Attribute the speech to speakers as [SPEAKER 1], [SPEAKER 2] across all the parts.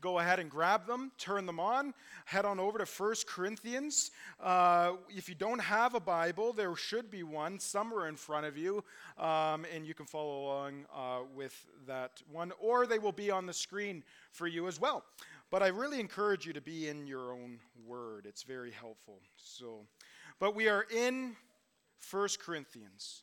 [SPEAKER 1] go ahead and grab them, turn them on, head on over to 1 Corinthians. Uh, if you don't have a Bible, there should be one somewhere in front of you, um, and you can follow along uh, with that one, or they will be on the screen for you as well. But I really encourage you to be in your own word. It's very helpful. So, but we are in 1 Corinthians,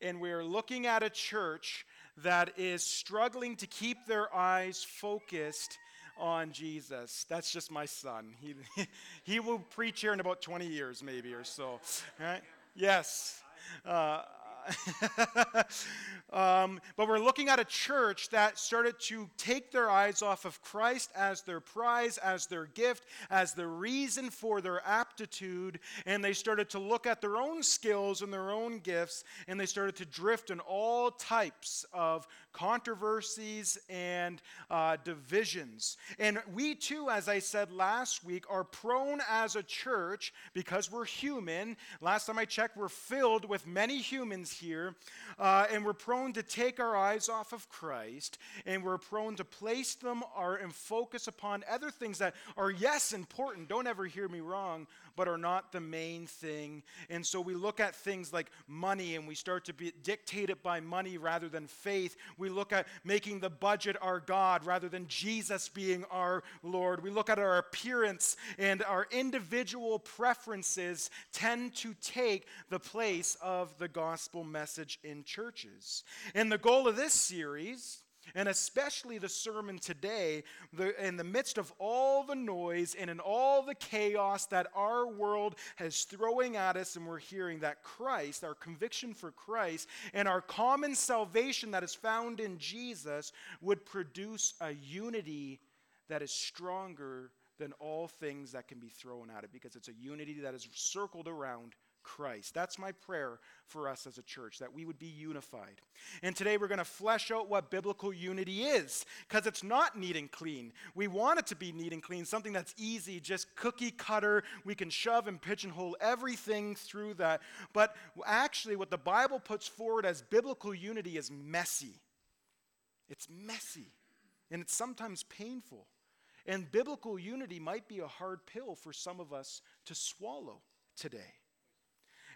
[SPEAKER 1] and we are looking at a church that is struggling to keep their eyes focused on Jesus. That's just my son. He, he will preach here in about 20 years, maybe, or so. Right? Yes. Uh, um, but we're looking at a church that started to take their eyes off of Christ as their prize, as their gift, as the reason for their aptitude, and they started to look at their own skills and their own gifts, and they started to drift in all types of controversies and uh, divisions. And we too, as I said last week, are prone as a church because we're human. Last time I checked, we're filled with many humans here, uh, and we're prone to take our eyes off of Christ, and we're prone to place them or, and focus upon other things that are, yes, important, don't ever hear me wrong, but are not the main thing. And so we look at things like money and we start to be dictated by money rather than faith. We look at making the budget our God rather than Jesus being our Lord. We look at our appearance and our individual preferences tend to take the place of the gospel message in churches. And the goal of this series and especially the sermon today, the, in the midst of all the noise and in all the chaos that our world has throwing at us, and we're hearing that Christ, our conviction for Christ, and our common salvation that is found in Jesus would produce a unity that is stronger than all things that can be thrown at it because it's a unity that is circled around Christ. That's my prayer for us as a church, that we would be unified. And today we're going to flesh out what biblical unity is, because it's not neat and clean. We want it to be neat and clean, something that's easy, just cookie cutter. We can shove and pigeonhole everything through that. But actually, what the Bible puts forward as biblical unity is messy. It's messy, and it's sometimes painful. And biblical unity might be a hard pill for some of us to swallow today.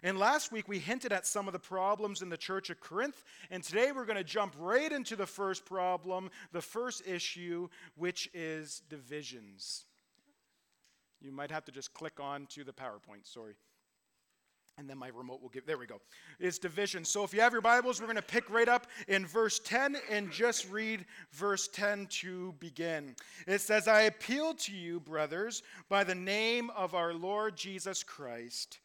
[SPEAKER 1] And last week we hinted at some of the problems in the church of Corinth, and today we're going to jump right into the first problem, the first issue, which is divisions. You might have to just click on to the PowerPoint, sorry. And then my remote will give, there we go. It's division. So if you have your Bibles, we're going to pick right up in verse 10 and just read verse 10 to begin. It says, I appeal to you, brothers, by the name of our Lord Jesus Christ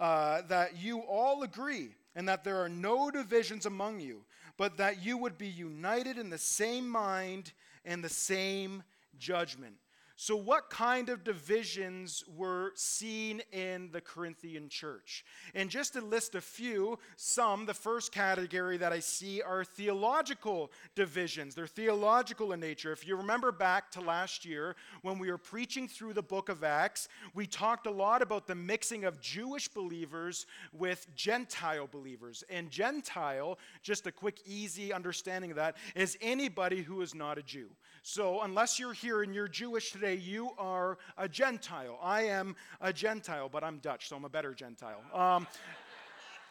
[SPEAKER 1] uh, that you all agree and that there are no divisions among you, but that you would be united in the same mind and the same judgment. So, what kind of divisions were seen in the Corinthian church? And just to list a few, some, the first category that I see are theological divisions. They're theological in nature. If you remember back to last year when we were preaching through the book of Acts, we talked a lot about the mixing of Jewish believers with Gentile believers. And Gentile, just a quick, easy understanding of that, is anybody who is not a Jew. So, unless you're here and you're Jewish today, you are a Gentile. I am a Gentile, but I'm Dutch, so I'm a better Gentile. Um,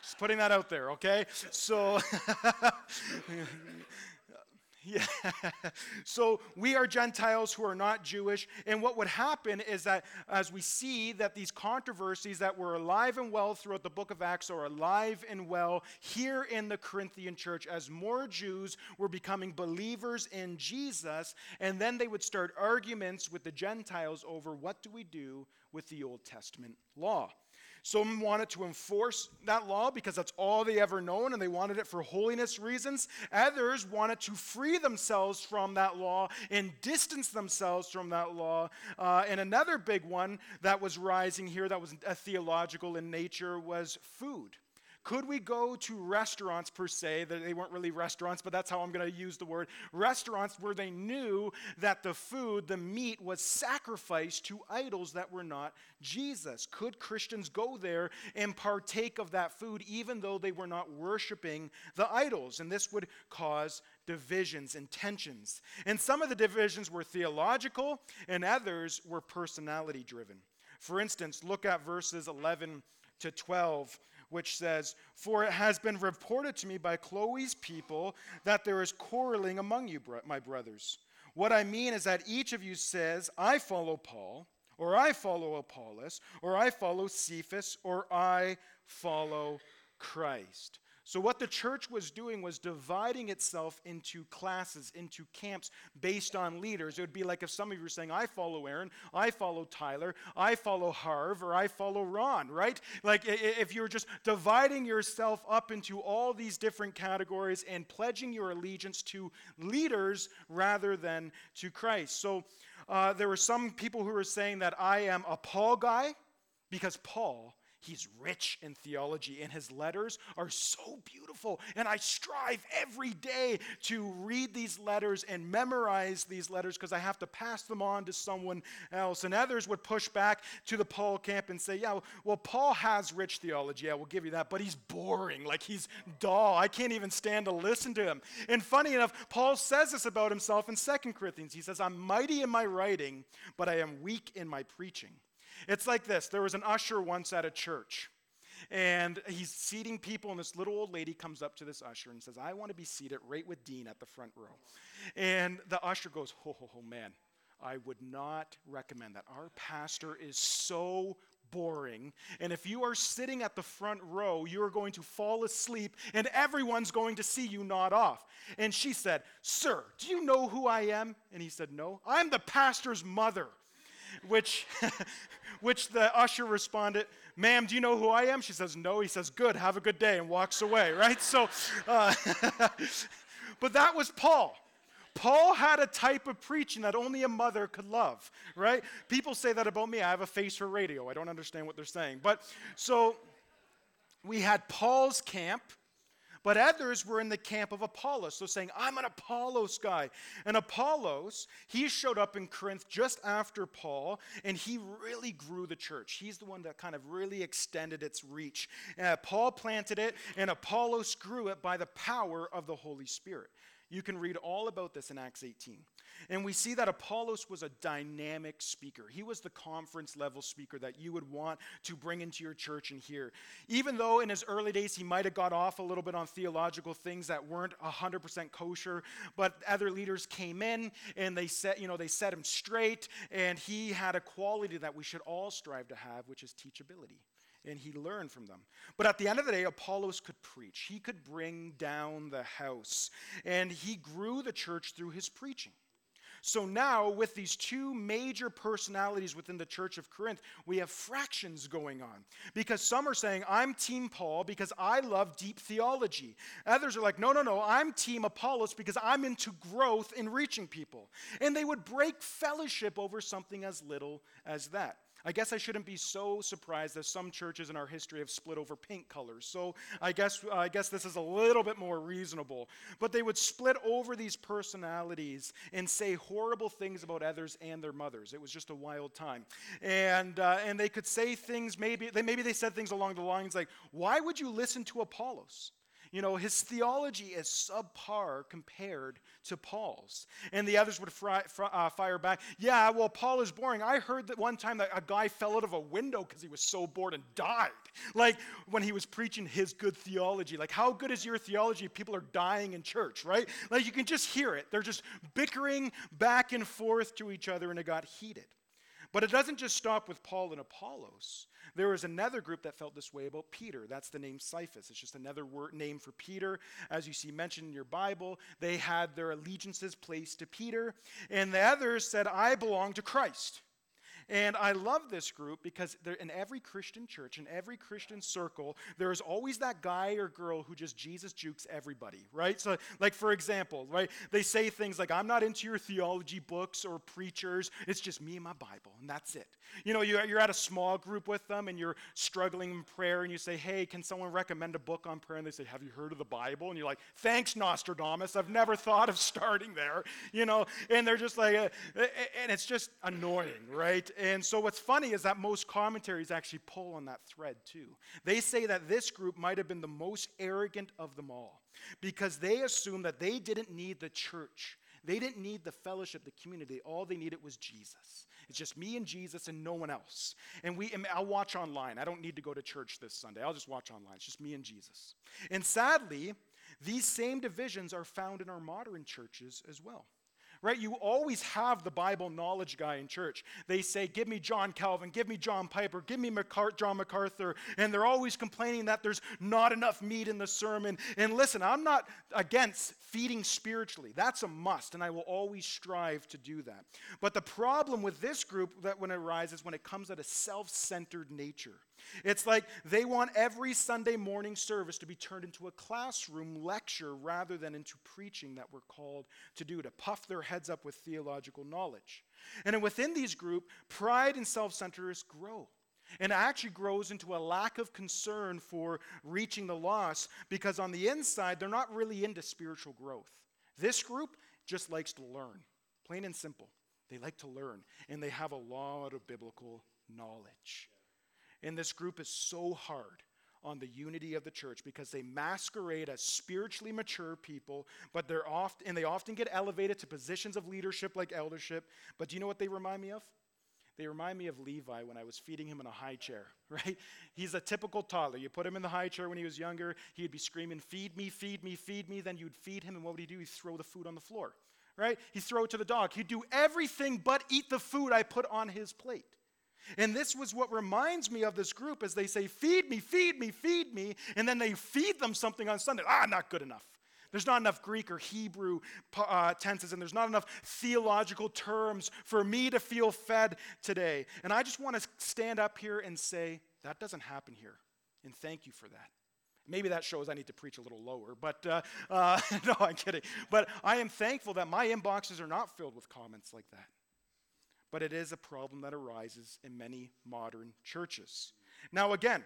[SPEAKER 1] just putting that out there, okay? So, Yeah. so we are Gentiles who are not Jewish. And what would happen is that as we see that these controversies that were alive and well throughout the book of Acts are alive and well here in the Corinthian church as more Jews were becoming believers in Jesus. And then they would start arguments with the Gentiles over what do we do with the Old Testament law. Some wanted to enforce that law because that's all they ever known and they wanted it for holiness reasons. Others wanted to free themselves from that law and distance themselves from that law. Uh, and another big one that was rising here that was a theological in nature was food. Could we go to restaurants per se? That they weren't really restaurants, but that's how I'm going to use the word. Restaurants where they knew that the food, the meat, was sacrificed to idols that were not Jesus. Could Christians go there and partake of that food even though they were not worshiping the idols? And this would cause divisions and tensions. And some of the divisions were theological, and others were personality driven. For instance, look at verses 11 to 12 which says, For it has been reported to me by Chloe's people that there is quarreling among you, my brothers. What I mean is that each of you says, I follow Paul, or I follow Apollos, or I follow Cephas, or I follow Christ. So, what the church was doing was dividing itself into classes, into camps based on leaders. It would be like if some of you were saying, I follow Aaron, I follow Tyler, I follow Harv, or I follow Ron, right? Like if you're just dividing yourself up into all these different categories and pledging your allegiance to leaders rather than to Christ. So, uh, there were some people who were saying that I am a Paul guy because Paul He's rich in theology, and his letters are so beautiful. And I strive every day to read these letters and memorize these letters because I have to pass them on to someone else. And others would push back to the Paul camp and say, Yeah, well, Paul has rich theology. Yeah, we'll give you that, but he's boring. Like he's dull. I can't even stand to listen to him. And funny enough, Paul says this about himself in Second Corinthians. He says, I'm mighty in my writing, but I am weak in my preaching. It's like this there was an usher once at a church. And he's seating people, and this little old lady comes up to this usher and says, I want to be seated right with Dean at the front row. And the usher goes, Ho, ho, ho, man, I would not recommend that. Our pastor is so boring. And if you are sitting at the front row, you are going to fall asleep and everyone's going to see you nod off. And she said, Sir, do you know who I am? And he said, No, I'm the pastor's mother which, which the usher responded, Ma'am, do you know who I am? She says, No. He says, Good, have a good day, and walks away, right? So, uh, but that was Paul. Paul had a type of preaching that only a mother could love, right? People say that about me. I have a face for radio. I don't understand what they're saying. But so we had Paul's camp, but others were in the camp of Apollos, so saying, I'm an Apollos guy. And Apollos, he showed up in Corinth just after Paul, and he really grew the church. He's the one that kind of really extended its reach. Uh, Paul planted it, and Apollos grew it by the power of the Holy Spirit. You can read all about this in Acts 18. And we see that Apollos was a dynamic speaker. He was the conference level speaker that you would want to bring into your church and hear. Even though in his early days he might have got off a little bit on theological things that weren't 100% kosher, but other leaders came in and they set, you know, they set him straight and he had a quality that we should all strive to have, which is teachability and he learned from them. But at the end of the day, Apollos could preach. He could bring down the house, and he grew the church through his preaching. So now, with these two major personalities within the church of Corinth, we have fractions going on. Because some are saying, I'm Team Paul because I love deep theology. Others are like, no, no, no, I'm Team Apollos because I'm into growth in reaching people. And they would break fellowship over something as little as that. I guess I shouldn't be so surprised that some churches in our history have split over paint colors. So I guess, I guess this is a little bit more reasonable. But they would split over these personalities and say horrible things about others and their mothers. It was just a wild time. And, uh, and they could say things, maybe they, maybe they said things along the lines like, Why would you listen to Apollos? You know, his theology is subpar compared to Paul's. And the others would fry, uh, fire back, yeah, well, Paul is boring. I heard that one time that a guy fell out of a window because he was so bored and died. Like when he was preaching his good theology. Like, how good is your theology people are dying in church, right? Like, you can just hear it. They're just bickering back and forth to each other, and it got heated. But it doesn't just stop with Paul and Apollos. There was another group that felt this way about Peter. That's the name Cephas. It's just another word, name for Peter. As you see mentioned in your Bible, they had their allegiances placed to Peter. And the others said, I belong to Christ. And I love this group because in every Christian church, in every Christian circle, there is always that guy or girl who just Jesus jukes everybody, right? So, like, for example, right, they say things like, I'm not into your theology books or preachers. It's just me and my Bible, and that's it. You know, you're at a small group with them and you're struggling in prayer, and you say, Hey, can someone recommend a book on prayer? And they say, Have you heard of the Bible? And you're like, Thanks, Nostradamus. I've never thought of starting there, you know, and they're just like, uh, and it's just annoying, right? And so what's funny is that most commentaries actually pull on that thread too. They say that this group might have been the most arrogant of them all because they assumed that they didn't need the church. They didn't need the fellowship, the community. All they needed was Jesus. It's just me and Jesus and no one else. And we, I'll watch online. I don't need to go to church this Sunday. I'll just watch online. It's just me and Jesus. And sadly, these same divisions are found in our modern churches as well right? You always have the Bible knowledge guy in church. They say, Give me John Calvin, give me John Piper, give me MacArthur, John MacArthur. And they're always complaining that there's not enough meat in the sermon. And listen, I'm not against feeding spiritually. That's a must, and I will always strive to do that. But the problem with this group that when it arises when it comes at a self-centered nature. It's like they want every Sunday morning service to be turned into a classroom lecture rather than into preaching that we're called to do, to puff their heads up with theological knowledge. And within these group, pride and self-centeredness grow. And actually grows into a lack of concern for reaching the lost because on the inside, they're not really into spiritual growth. This group just likes to learn, plain and simple. They like to learn, and they have a lot of biblical knowledge. And this group is so hard on the unity of the church because they masquerade as spiritually mature people, but they're often and they often get elevated to positions of leadership like eldership. But do you know what they remind me of? They remind me of Levi when I was feeding him in a high chair, right? He's a typical toddler. You put him in the high chair when he was younger, he'd be screaming, Feed me, feed me, feed me. Then you'd feed him, and what would he do? He'd throw the food on the floor, right? He'd throw it to the dog. He'd do everything but eat the food I put on his plate. And this was what reminds me of this group as they say, Feed me, feed me, feed me. And then they feed them something on Sunday. Ah, not good enough. There's not enough Greek or Hebrew uh, tenses, and there's not enough theological terms for me to feel fed today. And I just want to stand up here and say, that doesn't happen here. And thank you for that. Maybe that shows I need to preach a little lower, but uh, uh, no, I'm kidding. But I am thankful that my inboxes are not filled with comments like that but it is a problem that arises in many modern churches. Now, again,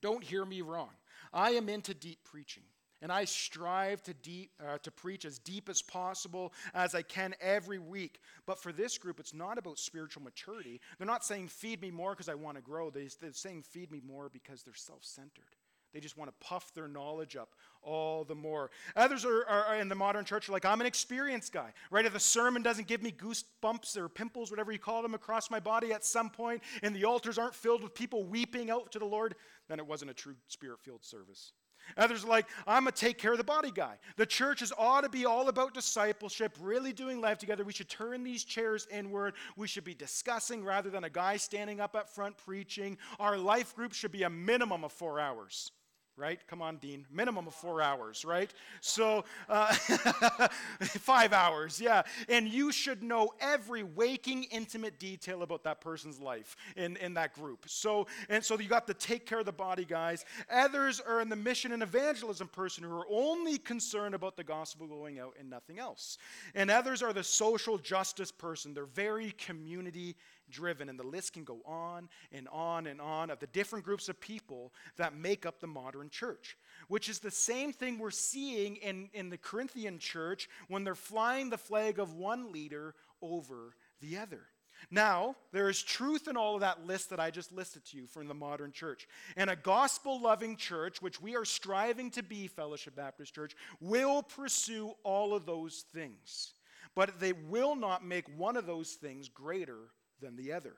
[SPEAKER 1] don't hear me wrong. I am into deep preaching. And I strive to, deep, uh, to preach as deep as possible as I can every week. But for this group, it's not about spiritual maturity. They're not saying, feed me more because I want to grow. They're saying, feed me more because they're self centered. They just want to puff their knowledge up all the more. Others are, are, in the modern church are like, I'm an experienced guy, right? If the sermon doesn't give me goosebumps or pimples, whatever you call them, across my body at some point, and the altars aren't filled with people weeping out to the Lord, then it wasn't a true spirit filled service. Others are like, I'm a take care of the body guy. The church is ought to be all about discipleship, really doing life together. We should turn these chairs inward. We should be discussing rather than a guy standing up at front preaching. Our life group should be a minimum of four hours right? Come on, Dean. Minimum of four hours, right? So, uh, five hours, yeah. And you should know every waking, intimate detail about that person's life in, in that group. So, and so you got to take care of the body guys. Others are in the mission and evangelism person who are only concerned about the gospel going out and nothing else. And others are the social justice person. They're very community driven, and the list can go on and on and on of the different groups of people that make up the modern church, which is the same thing we're seeing in, in the Corinthian church when they're flying the flag of one leader over the other. Now, there is truth in all of that list that I just listed to you from the modern church. And a gospel loving church, which we are striving to be, Fellowship Baptist Church, will pursue all of those things. But they will not make one of those things greater than the other.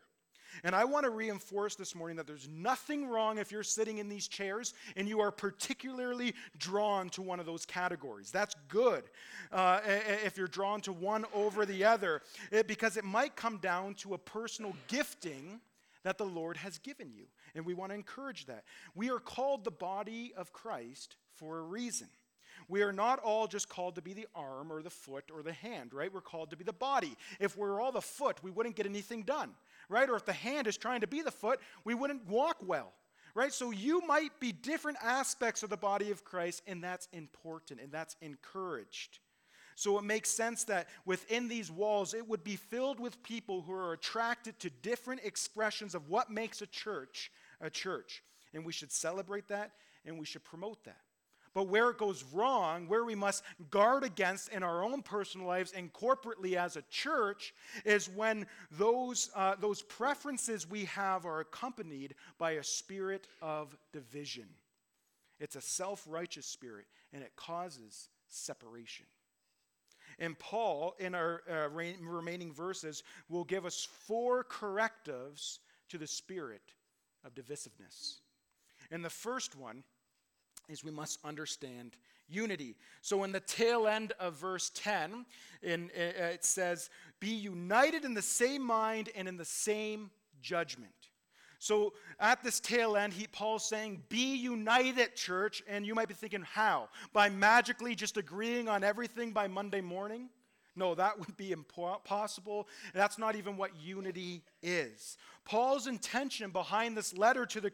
[SPEAKER 1] And I want to reinforce this morning that there's nothing wrong if you're sitting in these chairs and you are particularly drawn to one of those categories. That's good uh, if you're drawn to one over the other, it, because it might come down to a personal gifting that the Lord has given you. And we want to encourage that. We are called the body of Christ for a reason. We are not all just called to be the arm or the foot or the hand, right? We're called to be the body. If we're all the foot, we wouldn't get anything done, right? Or if the hand is trying to be the foot, we wouldn't walk well, right? So you might be different aspects of the body of Christ, and that's important and that's encouraged. So it makes sense that within these walls, it would be filled with people who are attracted to different expressions of what makes a church a church. And we should celebrate that and we should promote that. But where it goes wrong, where we must guard against in our own personal lives and corporately as a church, is when those, uh, those preferences we have are accompanied by a spirit of division. It's a self righteous spirit, and it causes separation. And Paul, in our uh, remaining verses, will give us four correctives to the spirit of divisiveness. And the first one is we must understand unity. So in the tail end of verse 10, in, it says, Be united in the same mind and in the same judgment. So at this tail end, he, Paul's saying, Be united, church. And you might be thinking, How? By magically just agreeing on everything by Monday morning? No, that would be impossible. That's not even what unity is. Paul's intention behind this letter to the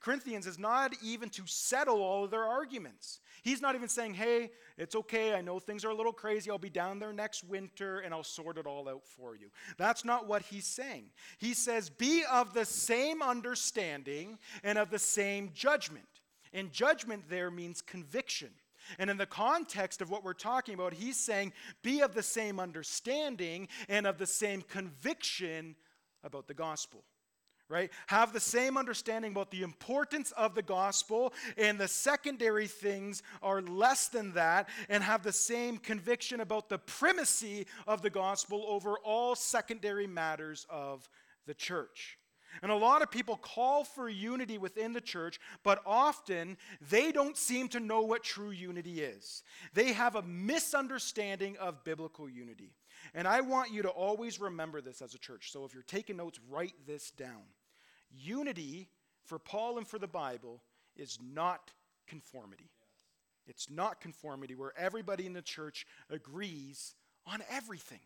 [SPEAKER 1] Corinthians is not even to settle all of their arguments. He's not even saying, hey, it's okay, I know things are a little crazy, I'll be down there next winter and I'll sort it all out for you. That's not what he's saying. He says, be of the same understanding and of the same judgment. And judgment there means conviction. And in the context of what we're talking about, he's saying, be of the same understanding and of the same conviction about the gospel. Right? Have the same understanding about the importance of the gospel, and the secondary things are less than that, and have the same conviction about the primacy of the gospel over all secondary matters of the church. And a lot of people call for unity within the church, but often they don't seem to know what true unity is. They have a misunderstanding of biblical unity. And I want you to always remember this as a church. So if you're taking notes, write this down. Unity for Paul and for the Bible is not conformity. It's not conformity where everybody in the church agrees on everything.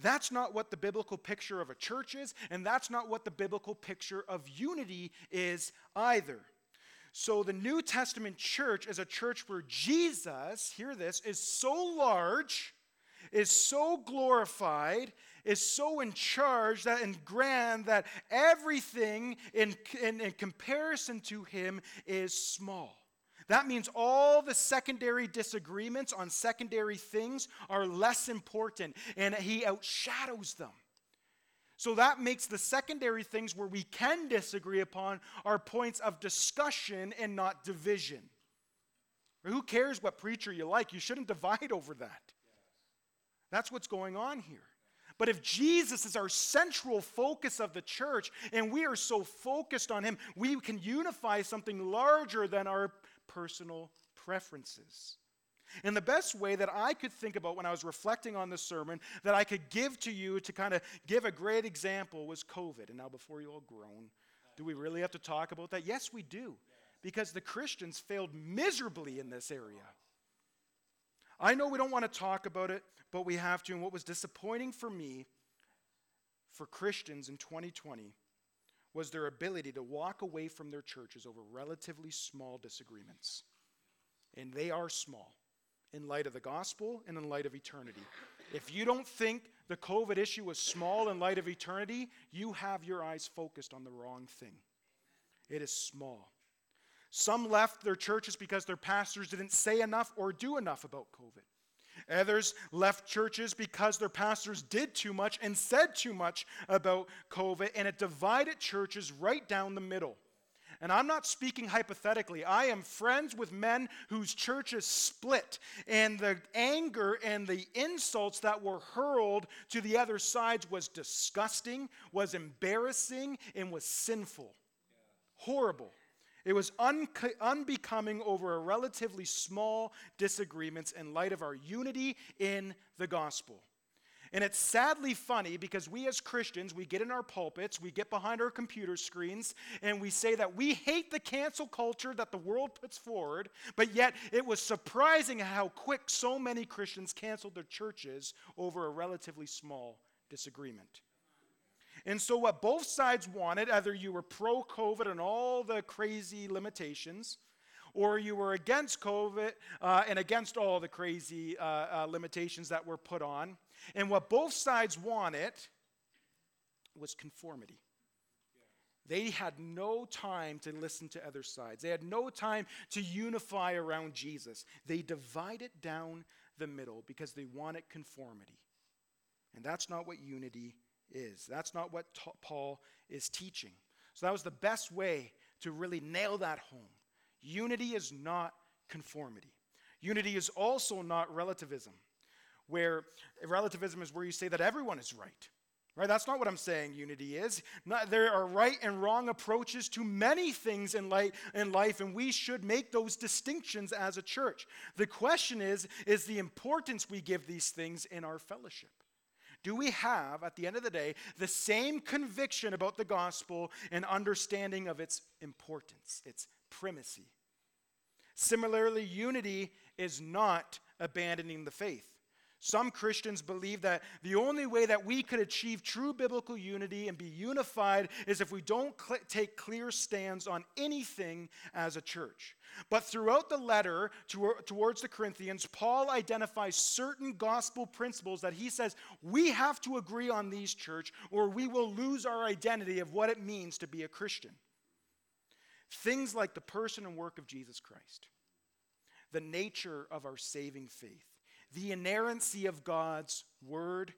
[SPEAKER 1] That's not what the biblical picture of a church is, and that's not what the biblical picture of unity is either. So, the New Testament church is a church where Jesus, hear this, is so large, is so glorified, is so in charge that and grand that everything in, in, in comparison to him is small. That means all the secondary disagreements on secondary things are less important, and he outshadows them. So that makes the secondary things where we can disagree upon our points of discussion and not division. Who cares what preacher you like? You shouldn't divide over that. That's what's going on here. But if Jesus is our central focus of the church and we are so focused on him, we can unify something larger than our personal preferences. And the best way that I could think about when I was reflecting on this sermon that I could give to you to kind of give a great example was COVID. And now, before you all groan, do we really have to talk about that? Yes, we do. Because the Christians failed miserably in this area. I know we don't want to talk about it, but we have to. And what was disappointing for me, for Christians in 2020, was their ability to walk away from their churches over relatively small disagreements. And they are small in light of the gospel and in light of eternity. If you don't think the COVID issue was small in light of eternity, you have your eyes focused on the wrong thing. It is small. Some left their churches because their pastors didn't say enough or do enough about COVID. Others left churches because their pastors did too much and said too much about COVID, and it divided churches right down the middle. And I'm not speaking hypothetically. I am friends with men whose churches split, and the anger and the insults that were hurled to the other sides was disgusting, was embarrassing, and was sinful. Horrible. It was unbecoming over a relatively small disagreements in light of our unity in the gospel. And it's sadly funny because we as Christians, we get in our pulpits, we get behind our computer screens, and we say that we hate the cancel culture that the world puts forward, but yet it was surprising how quick so many Christians canceled their churches over a relatively small disagreement. And so, what both sides wanted, either you were pro COVID and all the crazy limitations, or you were against COVID uh, and against all the crazy uh, uh, limitations that were put on. And what both sides wanted was conformity. They had no time to listen to other sides. They had no time to unify around Jesus. They divided down the middle because they wanted conformity. And that's not what unity is. That's not what ta- Paul is teaching. So that was the best way to really nail that home. Unity is not conformity. Unity is also not relativism, where relativism is where you say that everyone is right. Right? That's not what I'm saying unity is. Not, there are right and wrong approaches to many things in, light, in life, and we should make those distinctions as a church. The question is, is the importance we give these things in our fellowship. Do we have, at the end of the day, the same conviction about the gospel and understanding of its importance, its primacy. Similarly, unity is not abandoning the faith. Some Christians believe that the only way that we could achieve true biblical unity and be unified is if we don't cl- take clear stands on anything as a church. But throughout the letter to, towards the Corinthians, Paul identifies certain gospel principles that he says we have to agree on these, church, or we will lose our identity of what it means to be a Christian. Things like the person and work of Jesus Christ, the nature of our saving faith, the inerrancy of God's word,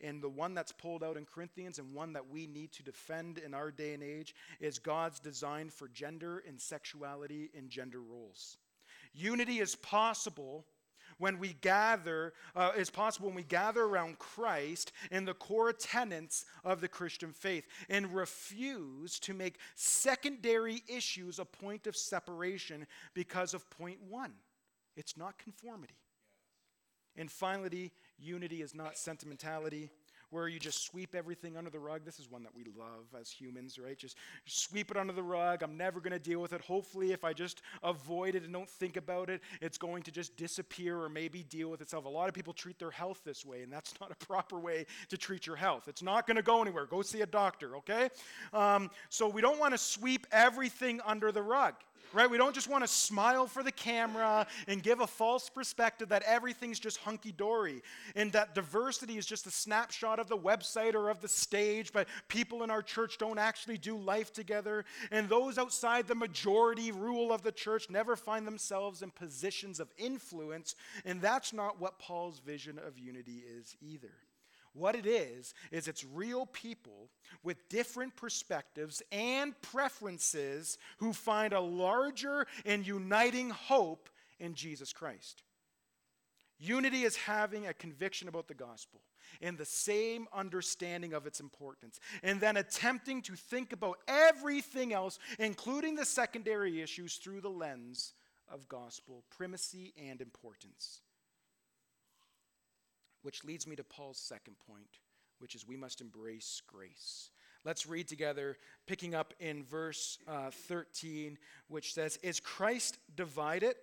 [SPEAKER 1] and the one that's pulled out in Corinthians and one that we need to defend in our day and age is God's design for gender and sexuality and gender roles. Unity is possible when we gather, uh, is possible when we gather around Christ and the core tenets of the Christian faith and refuse to make secondary issues a point of separation because of point one. It's not conformity. And finally, unity is not sentimentality where you just sweep everything under the rug. This is one that we love as humans, right? Just sweep it under the rug. I'm never going to deal with it. Hopefully, if I just avoid it and don't think about it, it's going to just disappear or maybe deal with itself. A lot of people treat their health this way, and that's not a proper way to treat your health. It's not going to go anywhere. Go see a doctor, okay? Um, so we don't want to sweep everything under the rug right? We don't just want to smile for the camera and give a false perspective that everything's just hunky dory and that diversity is just a snapshot of the website or of the stage, but people in our church don't actually do life together. And those outside the majority rule of the church never find themselves in positions of influence. And that's not what Paul's vision of unity is either. What it is, is it's real people with different perspectives and preferences who find a larger and uniting hope in Jesus Christ. Unity is having a conviction about the gospel and the same understanding of its importance, and then attempting to think about everything else, including the secondary issues, through the lens of gospel primacy and importance. Which leads me to Paul's second point, which is we must embrace grace. Let's read together, picking up in verse uh, 13, which says, Is Christ divided?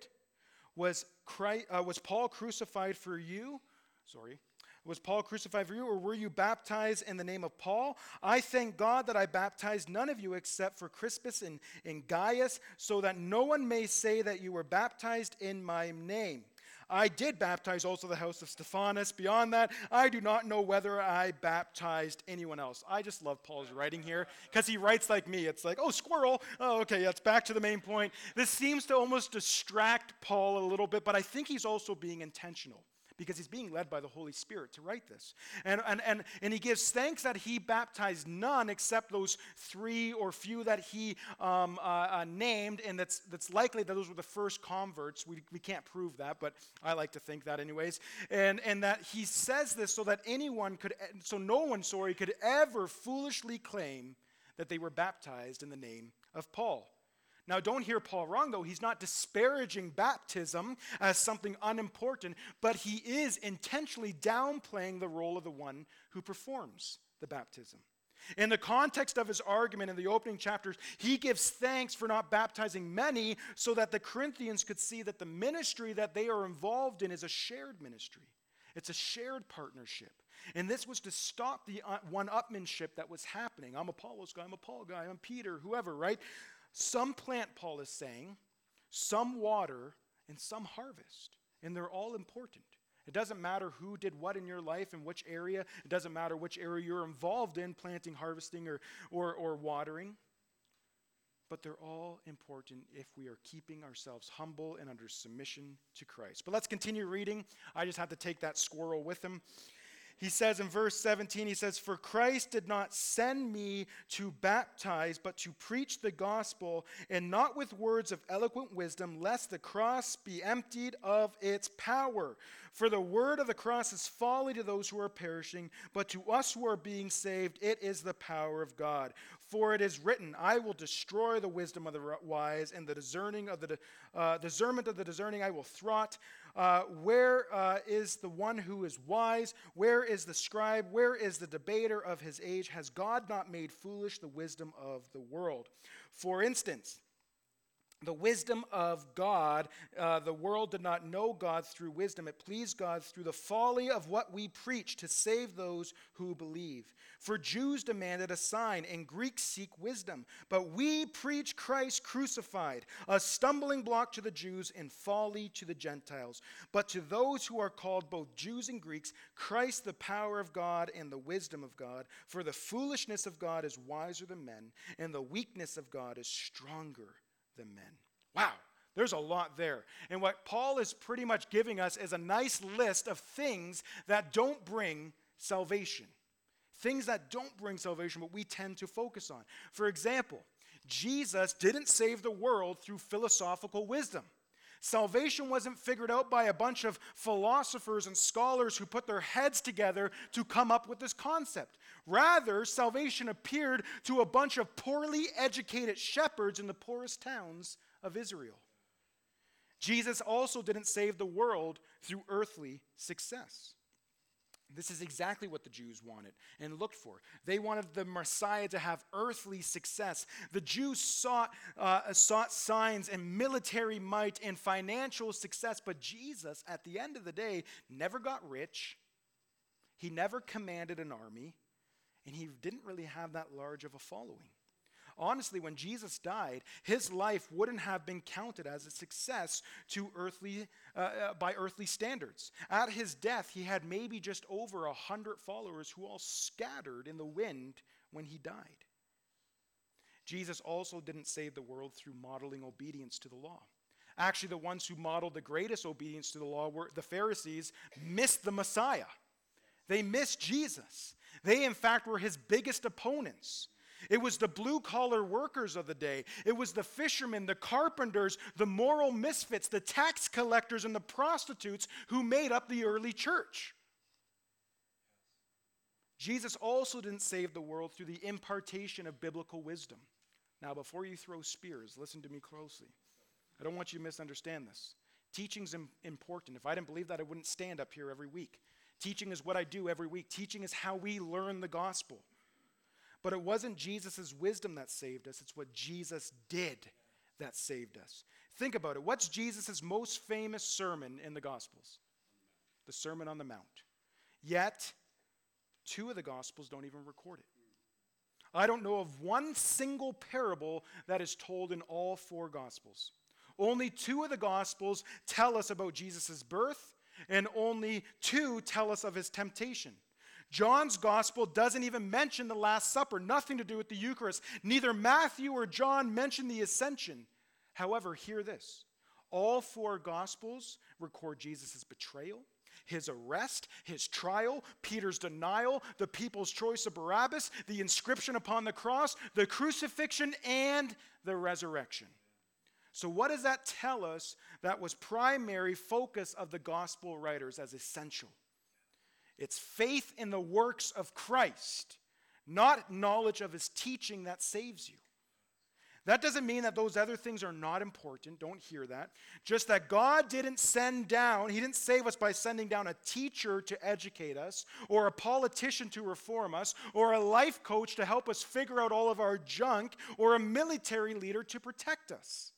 [SPEAKER 1] Was, Christ, uh, was Paul crucified for you? Sorry. Was Paul crucified for you, or were you baptized in the name of Paul? I thank God that I baptized none of you except for Crispus and, and Gaius, so that no one may say that you were baptized in my name. I did baptize also the house of Stephanas. Beyond that, I do not know whether I baptized anyone else. I just love Paul's writing here because he writes like me. It's like, oh, squirrel. Oh, okay, that's back to the main point. This seems to almost distract Paul a little bit, but I think he's also being intentional because he's being led by the Holy Spirit to write this. And, and, and, and he gives thanks that he baptized none except those three or few that he um, uh, uh, named, and that's, that's likely that those were the first converts. We, we can't prove that, but I like to think that, anyways. And, and that he says this so that anyone could, so no one, sorry, could ever foolishly claim that they were baptized in the name of Paul. Now, don't hear Paul wrong, though. He's not disparaging baptism as something unimportant, but he is intentionally downplaying the role of the one who performs the baptism. In the context of his argument in the opening chapters, he gives thanks for not baptizing many so that the Corinthians could see that the ministry that they are involved in is a shared ministry. It's a shared partnership. And this was to stop the uh, one upmanship that was happening. I'm Apollos guy, I'm a Paul guy, I'm Peter, whoever, right? Some plant, Paul is saying, some water, and some harvest. And they're all important. It doesn't matter who did what in your life and which area. It doesn't matter which area you're involved in, planting, harvesting, or, or, or watering. But they're all important if we are keeping ourselves humble and under submission to Christ. But let's continue reading. I just have to take that squirrel with him. He says in verse 17, he says, For Christ did not send me to baptize, but to preach the gospel, and not with words of eloquent wisdom, lest the cross be emptied of its power. For the word of the cross is folly to those who are perishing, but to us who are being saved, it is the power of God. For it is written, I will destroy the wisdom of the wise, and the discerning of the uh, discernment of the discerning I will throt. Uh, where uh, is the one who is wise? Where is the scribe? Where is the debater of his age? Has God not made foolish the wisdom of the world? For instance, the wisdom of God. Uh, the world did not know God through wisdom. It pleased God through the folly of what we preach to save those who believe. For Jews demanded a sign, and Greeks seek wisdom. But we preach Christ crucified, a stumbling block to the Jews and folly to the Gentiles. But to those who are called both Jews and Greeks, Christ the power of God and the wisdom of God. For the foolishness of God is wiser than men, and the weakness of God is stronger the men. Wow, there's a lot there. And what Paul is pretty much giving us is a nice list of things that don't bring salvation. Things that don't bring salvation, but we tend to focus on. For example, Jesus didn't save the world through philosophical wisdom. Salvation wasn't figured out by a bunch of philosophers and scholars who put their heads together to come up with this concept. Rather, salvation appeared to a bunch of poorly educated shepherds in the poorest towns of Israel. Jesus also didn't save the world through earthly success. This is exactly what the Jews wanted and looked for. They wanted the Messiah to have earthly success. The Jews sought, uh, sought signs and military might and financial success, but Jesus, at the end of the day, never got rich. He never commanded an army, and he didn't really have that large of a following. Honestly, when Jesus died, his life wouldn't have been counted as a success to earthly, uh, uh, by earthly standards. At his death, he had maybe just over a hundred followers who all scattered in the wind when he died. Jesus also didn't save the world through modeling obedience to the law. Actually, the ones who modeled the greatest obedience to the law were the Pharisees, missed the Messiah. They missed Jesus. They, in fact, were his biggest opponents. It was the blue collar workers of the day. It was the fishermen, the carpenters, the moral misfits, the tax collectors, and the prostitutes who made up the early church. Jesus also didn't save the world through the impartation of biblical wisdom. Now, before you throw spears, listen to me closely. I don't want you to misunderstand this. Teaching's important. If I didn't believe that, I wouldn't stand up here every week. Teaching is what I do every week. Teaching is how we learn the gospel. But it wasn't Jesus' wisdom that saved us, it's what Jesus did that saved us. Think about it. What's Jesus' most famous sermon in the Gospels? The Sermon on the Mount. Yet, two of the Gospels don't even record it. I don't know of one single parable that is told in all four Gospels. Only two of the Gospels tell us about Jesus' birth, and only two tell us of his temptation. John's gospel doesn't even mention the Last Supper, nothing to do with the Eucharist. Neither Matthew or John mention the ascension. However, hear this all four gospels record Jesus' betrayal, his arrest, his trial, Peter's denial, the people's choice of Barabbas, the inscription upon the cross, the crucifixion, and the resurrection. So, what does that tell us that was primary focus of the gospel writers as essential? It's faith in the works of Christ, not knowledge of his teaching that saves you. That doesn't mean that those other things are not important. Don't hear that. Just that God didn't send down, He didn't save us by sending down a teacher to educate us, or a politician to reform us, or a life coach to help us figure out all of our junk, or a military leader to protect us.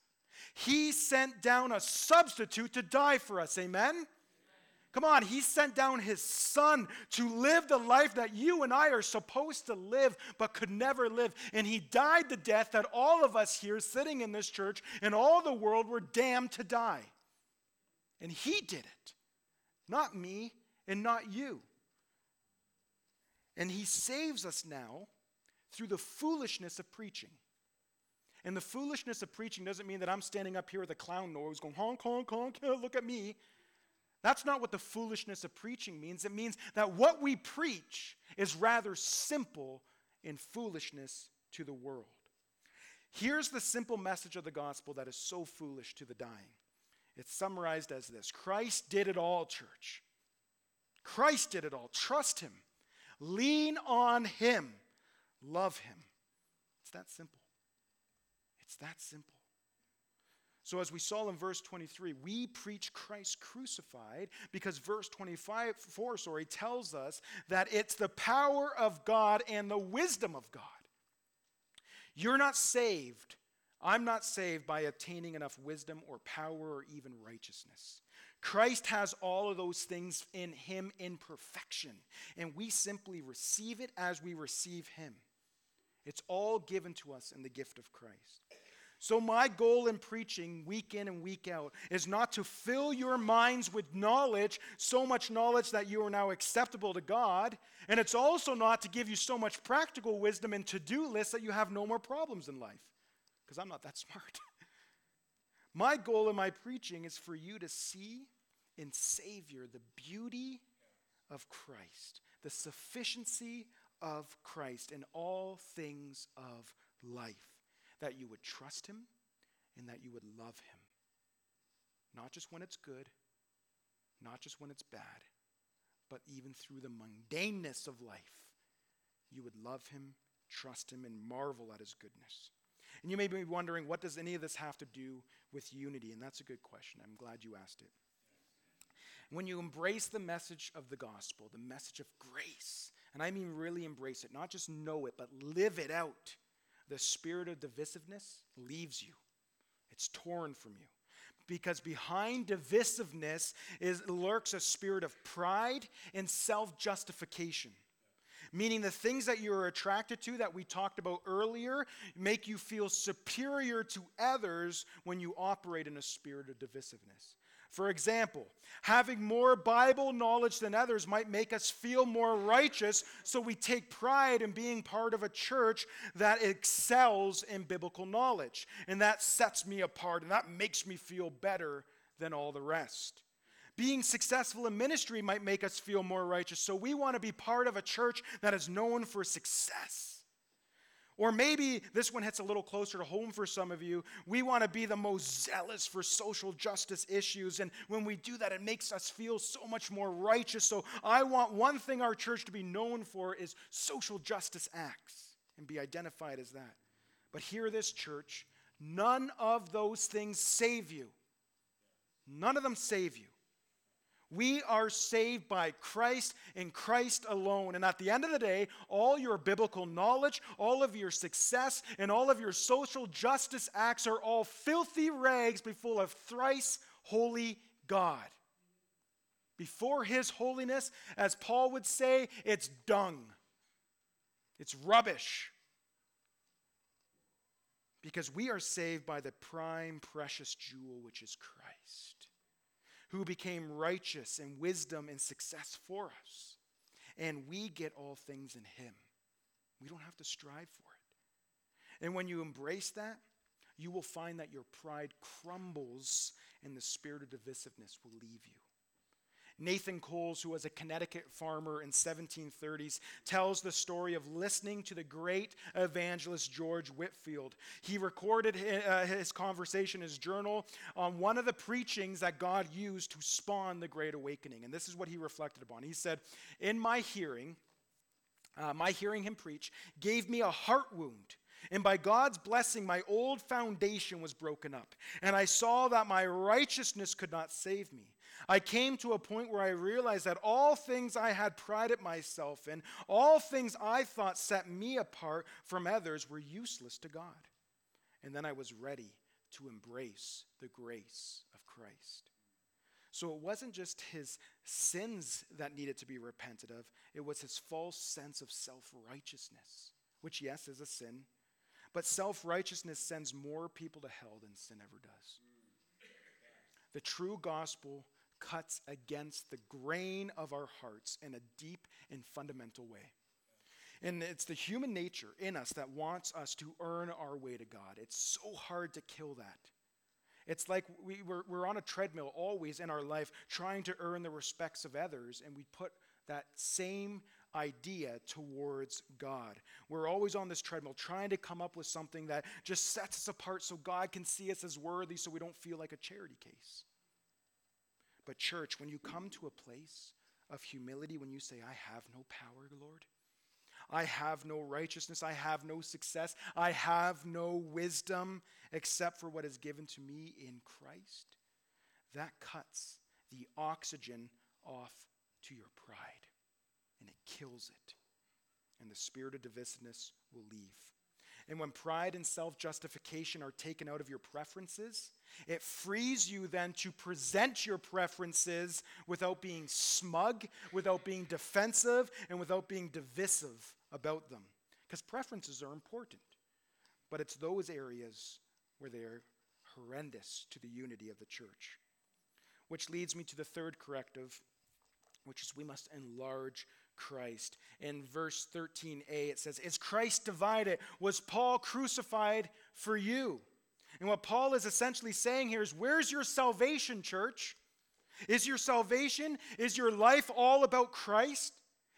[SPEAKER 1] He sent down a substitute to die for us. Amen? Come on, he sent down his son to live the life that you and I are supposed to live but could never live. And he died the death that all of us here sitting in this church and all the world were damned to die. And he did it, not me and not you. And he saves us now through the foolishness of preaching. And the foolishness of preaching doesn't mean that I'm standing up here with a clown nose going, honk, honk, honk, look at me. That's not what the foolishness of preaching means. It means that what we preach is rather simple in foolishness to the world. Here's the simple message of the gospel that is so foolish to the dying. It's summarized as this Christ did it all, church. Christ did it all. Trust Him. Lean on Him. Love Him. It's that simple. It's that simple. So, as we saw in verse 23, we preach Christ crucified because verse 25, 4 sorry, tells us that it's the power of God and the wisdom of God. You're not saved. I'm not saved by obtaining enough wisdom or power or even righteousness. Christ has all of those things in him in perfection, and we simply receive it as we receive him. It's all given to us in the gift of Christ. So, my goal in preaching week in and week out is not to fill your minds with knowledge, so much knowledge that you are now acceptable to God. And it's also not to give you so much practical wisdom and to do lists that you have no more problems in life, because I'm not that smart. my goal in my preaching is for you to see in Savior the beauty of Christ, the sufficiency of Christ in all things of life that you would trust him and that you would love him. Not just when it's good, not just when it's bad, but even through the mundaneness of life, you would love him, trust him, and marvel at his goodness. And you may be wondering, what does any of this have to do with unity? And that's a good question. I'm glad you asked it. When you embrace the message of the gospel, the message of grace, and I mean really embrace it, not just know it, but live it out, the spirit of divisiveness leaves you, it's torn from you. Because behind divisiveness is, lurks a spirit of pride and self justification. Meaning, the things that you're attracted to that we talked about earlier make you feel superior to others when you operate in a spirit of divisiveness. For example, having more Bible knowledge than others might make us feel more righteous, so we take pride in being part of a church that excels in biblical knowledge. And that sets me apart, and that makes me feel better than all the rest. Being successful in ministry might make us feel more righteous, so we want to be part of a church that is known for success. Or maybe this one hits a little closer to home for some of you. We want to be the most zealous for social justice issues. And when we do that, it makes us feel so much more righteous. So I want one thing our church to be known for is social justice acts and be identified as that. But hear this, church none of those things save you. None of them save you. We are saved by Christ and Christ alone. And at the end of the day, all your biblical knowledge, all of your success, and all of your social justice acts are all filthy rags before a thrice holy God. Before his holiness, as Paul would say, it's dung, it's rubbish. Because we are saved by the prime precious jewel, which is Christ who became righteous and wisdom and success for us. And we get all things in Him. We don't have to strive for it. And when you embrace that, you will find that your pride crumbles and the spirit of divisiveness will leave you. Nathan Coles, who was a Connecticut farmer in 1730s, tells the story of listening to the great evangelist George Whitefield. He recorded uh, his conversation, his journal, on one of the preachings that God used to spawn the Great Awakening. And this is what he reflected upon. He said, In my hearing, uh, my hearing him preach gave me a heart wound And by God's blessing, my old foundation was broken up, and I saw that my righteousness could not save me. I came to a point where I realized that all things I had prided myself in, all things I thought set me apart from others, were useless to God. And then I was ready to embrace the grace of Christ. So it wasn't just his sins that needed to be repented of, it was his false sense of self righteousness, which, yes, is a sin. But self righteousness sends more people to hell than sin ever does. The true gospel cuts against the grain of our hearts in a deep and fundamental way. And it's the human nature in us that wants us to earn our way to God. It's so hard to kill that. It's like we, we're, we're on a treadmill always in our life trying to earn the respects of others, and we put that same idea towards God. We're always on this treadmill trying to come up with something that just sets us apart so God can see us as worthy so we don't feel like a charity case. But, church, when you come to a place of humility, when you say, I have no power, Lord, I have no righteousness, I have no success, I have no wisdom except for what is given to me in Christ, that cuts the oxygen off to your pride and it kills it. And the spirit of divisiveness will leave. And when pride and self justification are taken out of your preferences, it frees you then to present your preferences without being smug, without being defensive, and without being divisive about them. Because preferences are important, but it's those areas where they're horrendous to the unity of the church. Which leads me to the third corrective, which is we must enlarge Christ. In verse 13a, it says, Is Christ divided? Was Paul crucified for you? And what Paul is essentially saying here is, Where's your salvation, church? Is your salvation, is your life all about Christ?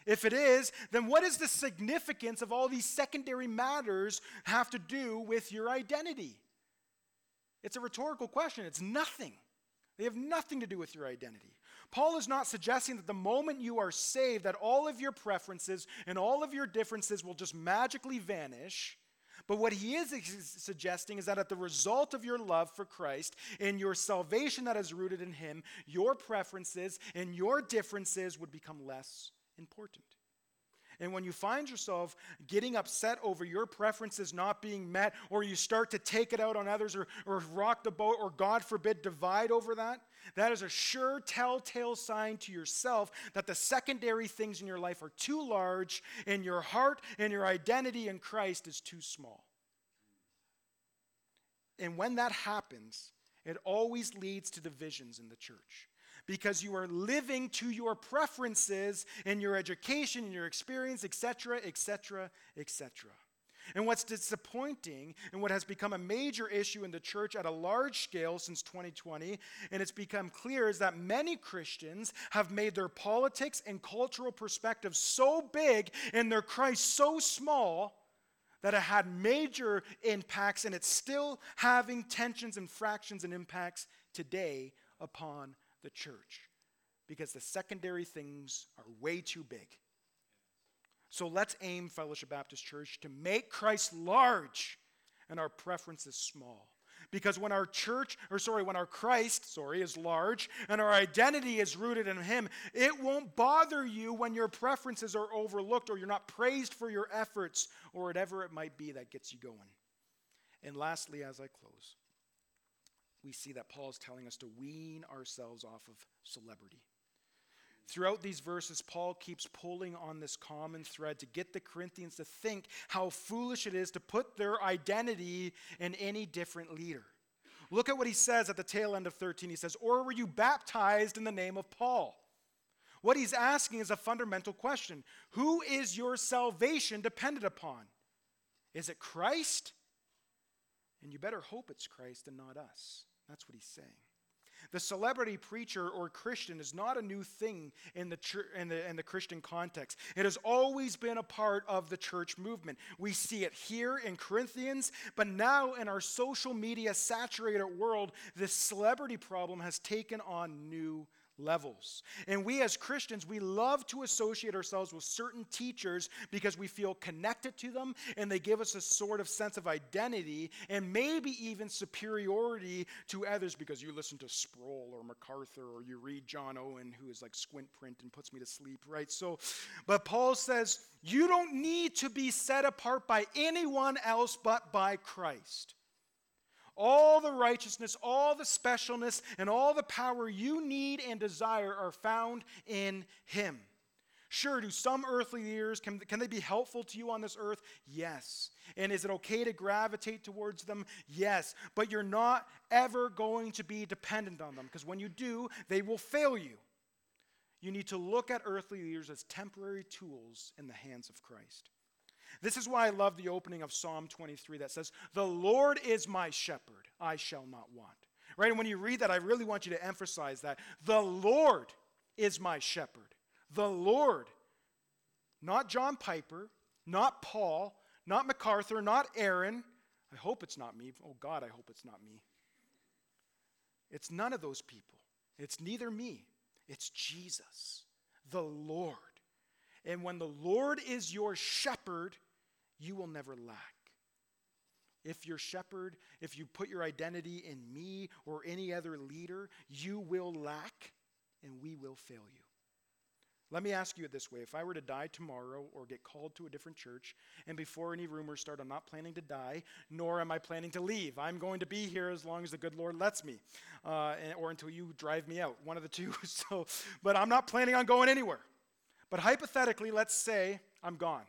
[SPEAKER 1] If it is, then what is the significance of all these secondary matters have to do with your identity? It's a rhetorical question. It's nothing. They have nothing to do with your identity. Paul is not suggesting that the moment you are saved, that all of your preferences and all of your differences will just magically vanish. But what he is suggesting is that at the result of your love for Christ and your salvation that is rooted in him, your preferences and your differences would become less important. And when you find yourself getting upset over your preferences not being met, or you start to take it out on others, or, or rock the boat, or God forbid, divide over that, that is a sure telltale sign to yourself that the secondary things in your life are too large, and your heart and your identity in Christ is too small. And when that happens, it always leads to divisions in the church because you are living to your preferences in your education, in your experience, etc., etc., etc. And what's disappointing and what has become a major issue in the church at a large scale since 2020, and it's become clear, is that many Christians have made their politics and cultural perspective so big and their Christ so small that it had major impacts, and it's still having tensions and fractions and impacts today upon the church because the secondary things are way too big. So let's aim, Fellowship Baptist Church, to make Christ large and our preferences small. Because when our church, or sorry, when our Christ, sorry, is large and our identity is rooted in Him, it won't bother you when your preferences are overlooked or you're not praised for your efforts or whatever it might be that gets you going. And lastly, as I close, we see that Paul is telling us to wean ourselves off of celebrity. Throughout these verses, Paul keeps pulling on this common thread to get the Corinthians to think how foolish it is to put their identity in any different leader. Look at what he says at the tail end of 13. He says, Or were you baptized in the name of Paul? What he's asking is a fundamental question Who is your salvation dependent upon? Is it Christ? And you better hope it's Christ and not us. That's what he's saying. The celebrity preacher or Christian is not a new thing in the, in, the, in the Christian context. It has always been a part of the church movement. We see it here in Corinthians, but now in our social media saturated world, this celebrity problem has taken on new levels. And we as Christians, we love to associate ourselves with certain teachers because we feel connected to them and they give us a sort of sense of identity and maybe even superiority to others because you listen to Sproul or MacArthur or you read John Owen, who is like squint print and puts me to sleep, right? So, but Paul says, you don't need to be set apart by anyone else but by Christ. All the righteousness, all the specialness, and all the power you need and desire are found in Him. Sure, do some earthly leaders, can, can they be helpful to you on this earth? Yes. And is it okay to gravitate towards them? Yes. But you're not ever going to be dependent on them because when you do, they will fail you. You need to look at earthly leaders as temporary tools in the hands of Christ. This is why I love the opening of Psalm 23 that says, The Lord is my shepherd, I shall not want. Right? And when you read that, I really want you to emphasize that. The Lord is my shepherd. The Lord. Not John Piper, not Paul, not MacArthur, not Aaron. I hope it's not me. Oh God, I hope it's not me. It's none of those people. It's neither me. It's Jesus, the Lord. And when the Lord is your shepherd, you will never lack. If your shepherd, if you put your identity in me or any other leader, you will lack and we will fail you. Let me ask you it this way. If I were to die tomorrow or get called to a different church, and before any rumors start, I'm not planning to die, nor am I planning to leave. I'm going to be here as long as the good Lord lets me, uh, or until you drive me out, one of the two. so, but I'm not planning on going anywhere. But hypothetically, let's say I'm gone.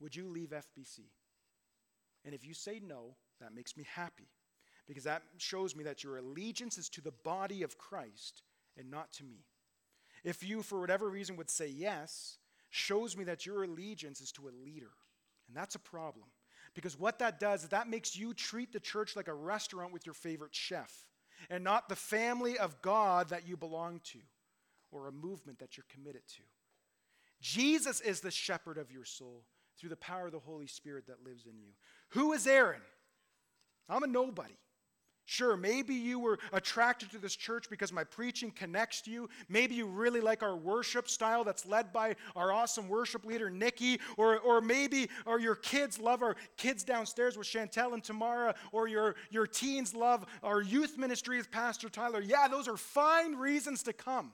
[SPEAKER 1] Would you leave FBC? And if you say no, that makes me happy because that shows me that your allegiance is to the body of Christ and not to me. If you, for whatever reason, would say yes, shows me that your allegiance is to a leader. And that's a problem. Because what that does is that makes you treat the church like a restaurant with your favorite chef and not the family of God that you belong to or a movement that you're committed to. Jesus is the shepherd of your soul through the power of the Holy Spirit that lives in you. Who is Aaron? I'm a nobody. Sure, maybe you were attracted to this church because my preaching connects to you. Maybe you really like our worship style that's led by our awesome worship leader, Nikki. Or, or maybe or your kids love our kids downstairs with Chantel and Tamara. Or your, your teens love our youth ministry with Pastor Tyler. Yeah, those are fine reasons to come.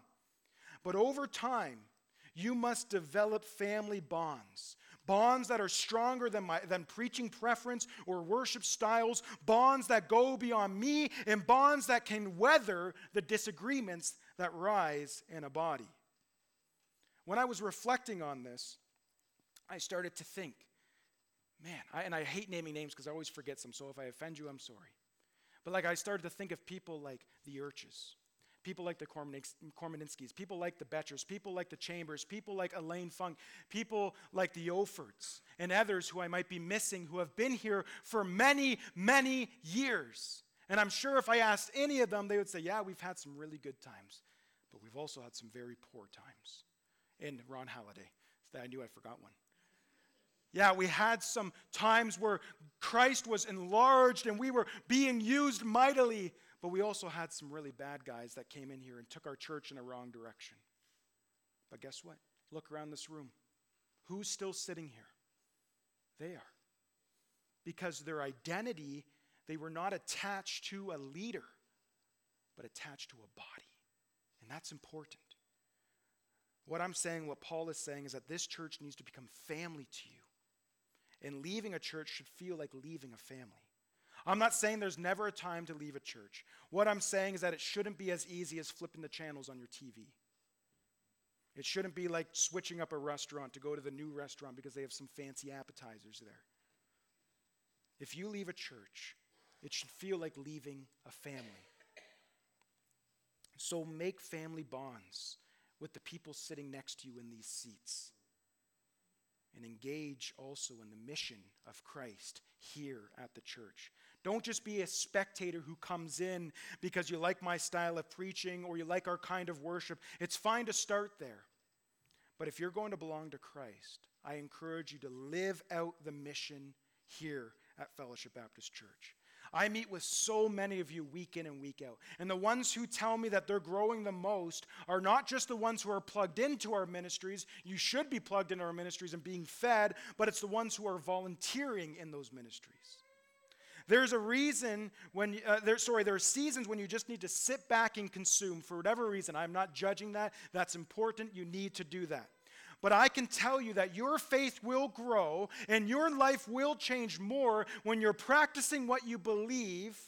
[SPEAKER 1] But over time, you must develop family bonds. Bonds that are stronger than, my, than preaching preference or worship styles, bonds that go beyond me, and bonds that can weather the disagreements that rise in a body. When I was reflecting on this, I started to think, man, I, and I hate naming names because I always forget some, so if I offend you, I'm sorry. But like I started to think of people like the Urches people like the Kormaninskis, people like the Betchers, people like the Chambers, people like Elaine Funk, people like the Ofords, and others who I might be missing who have been here for many, many years. And I'm sure if I asked any of them, they would say, Yeah, we've had some really good times, but we've also had some very poor times. And Ron Halliday, I knew I forgot one. Yeah, we had some times where Christ was enlarged and we were being used mightily, but we also had some really bad guys that came in here and took our church in a wrong direction. But guess what? Look around this room. Who's still sitting here? They are. Because their identity, they were not attached to a leader, but attached to a body. And that's important. What I'm saying, what Paul is saying, is that this church needs to become family to you. And leaving a church should feel like leaving a family. I'm not saying there's never a time to leave a church. What I'm saying is that it shouldn't be as easy as flipping the channels on your TV. It shouldn't be like switching up a restaurant to go to the new restaurant because they have some fancy appetizers there. If you leave a church, it should feel like leaving a family. So make family bonds with the people sitting next to you in these seats. And engage also in the mission of Christ here at the church. Don't just be a spectator who comes in because you like my style of preaching or you like our kind of worship. It's fine to start there. But if you're going to belong to Christ, I encourage you to live out the mission here at Fellowship Baptist Church. I meet with so many of you week in and week out. And the ones who tell me that they're growing the most are not just the ones who are plugged into our ministries. You should be plugged into our ministries and being fed, but it's the ones who are volunteering in those ministries. There's a reason when, uh, there, sorry, there are seasons when you just need to sit back and consume for whatever reason. I'm not judging that. That's important. You need to do that. But I can tell you that your faith will grow and your life will change more when you're practicing what you believe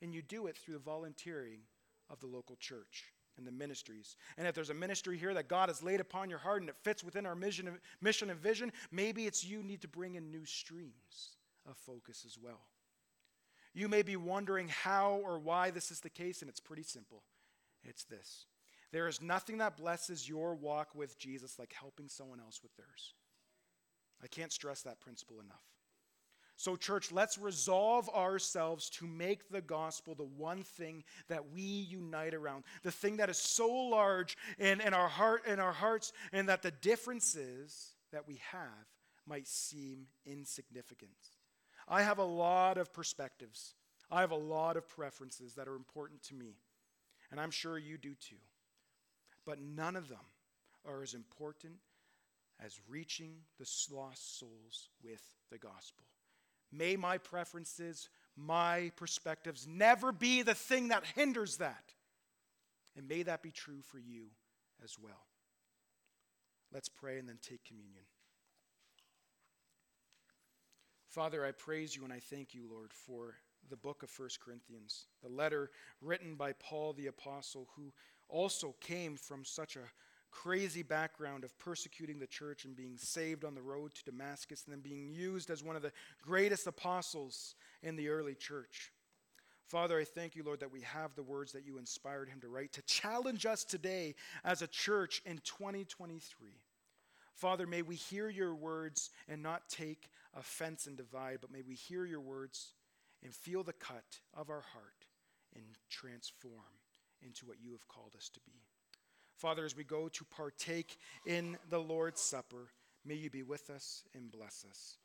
[SPEAKER 1] and you do it through the volunteering of the local church and the ministries. And if there's a ministry here that God has laid upon your heart and it fits within our mission, mission and vision, maybe it's you need to bring in new streams of focus as well. You may be wondering how or why this is the case, and it's pretty simple. It's this there is nothing that blesses your walk with Jesus like helping someone else with theirs. I can't stress that principle enough. So, church, let's resolve ourselves to make the gospel the one thing that we unite around, the thing that is so large in, in, our heart, in our hearts, and that the differences that we have might seem insignificant. I have a lot of perspectives. I have a lot of preferences that are important to me, and I'm sure you do too but none of them are as important as reaching the lost souls with the gospel. May my preferences, my perspectives never be the thing that hinders that. And may that be true for you as well. Let's pray and then take communion. Father, I praise you and I thank you, Lord, for the book of 1 Corinthians, the letter written by Paul the Apostle, who also came from such a crazy background of persecuting the church and being saved on the road to Damascus and then being used as one of the greatest apostles in the early church. Father, I thank you, Lord, that we have the words that you inspired him to write to challenge us today as a church in 2023. Father, may we hear your words and not take offense and divide, but may we hear your words and feel the cut of our heart and transform into what you have called us to be. Father, as we go to partake in the Lord's Supper, may you be with us and bless us.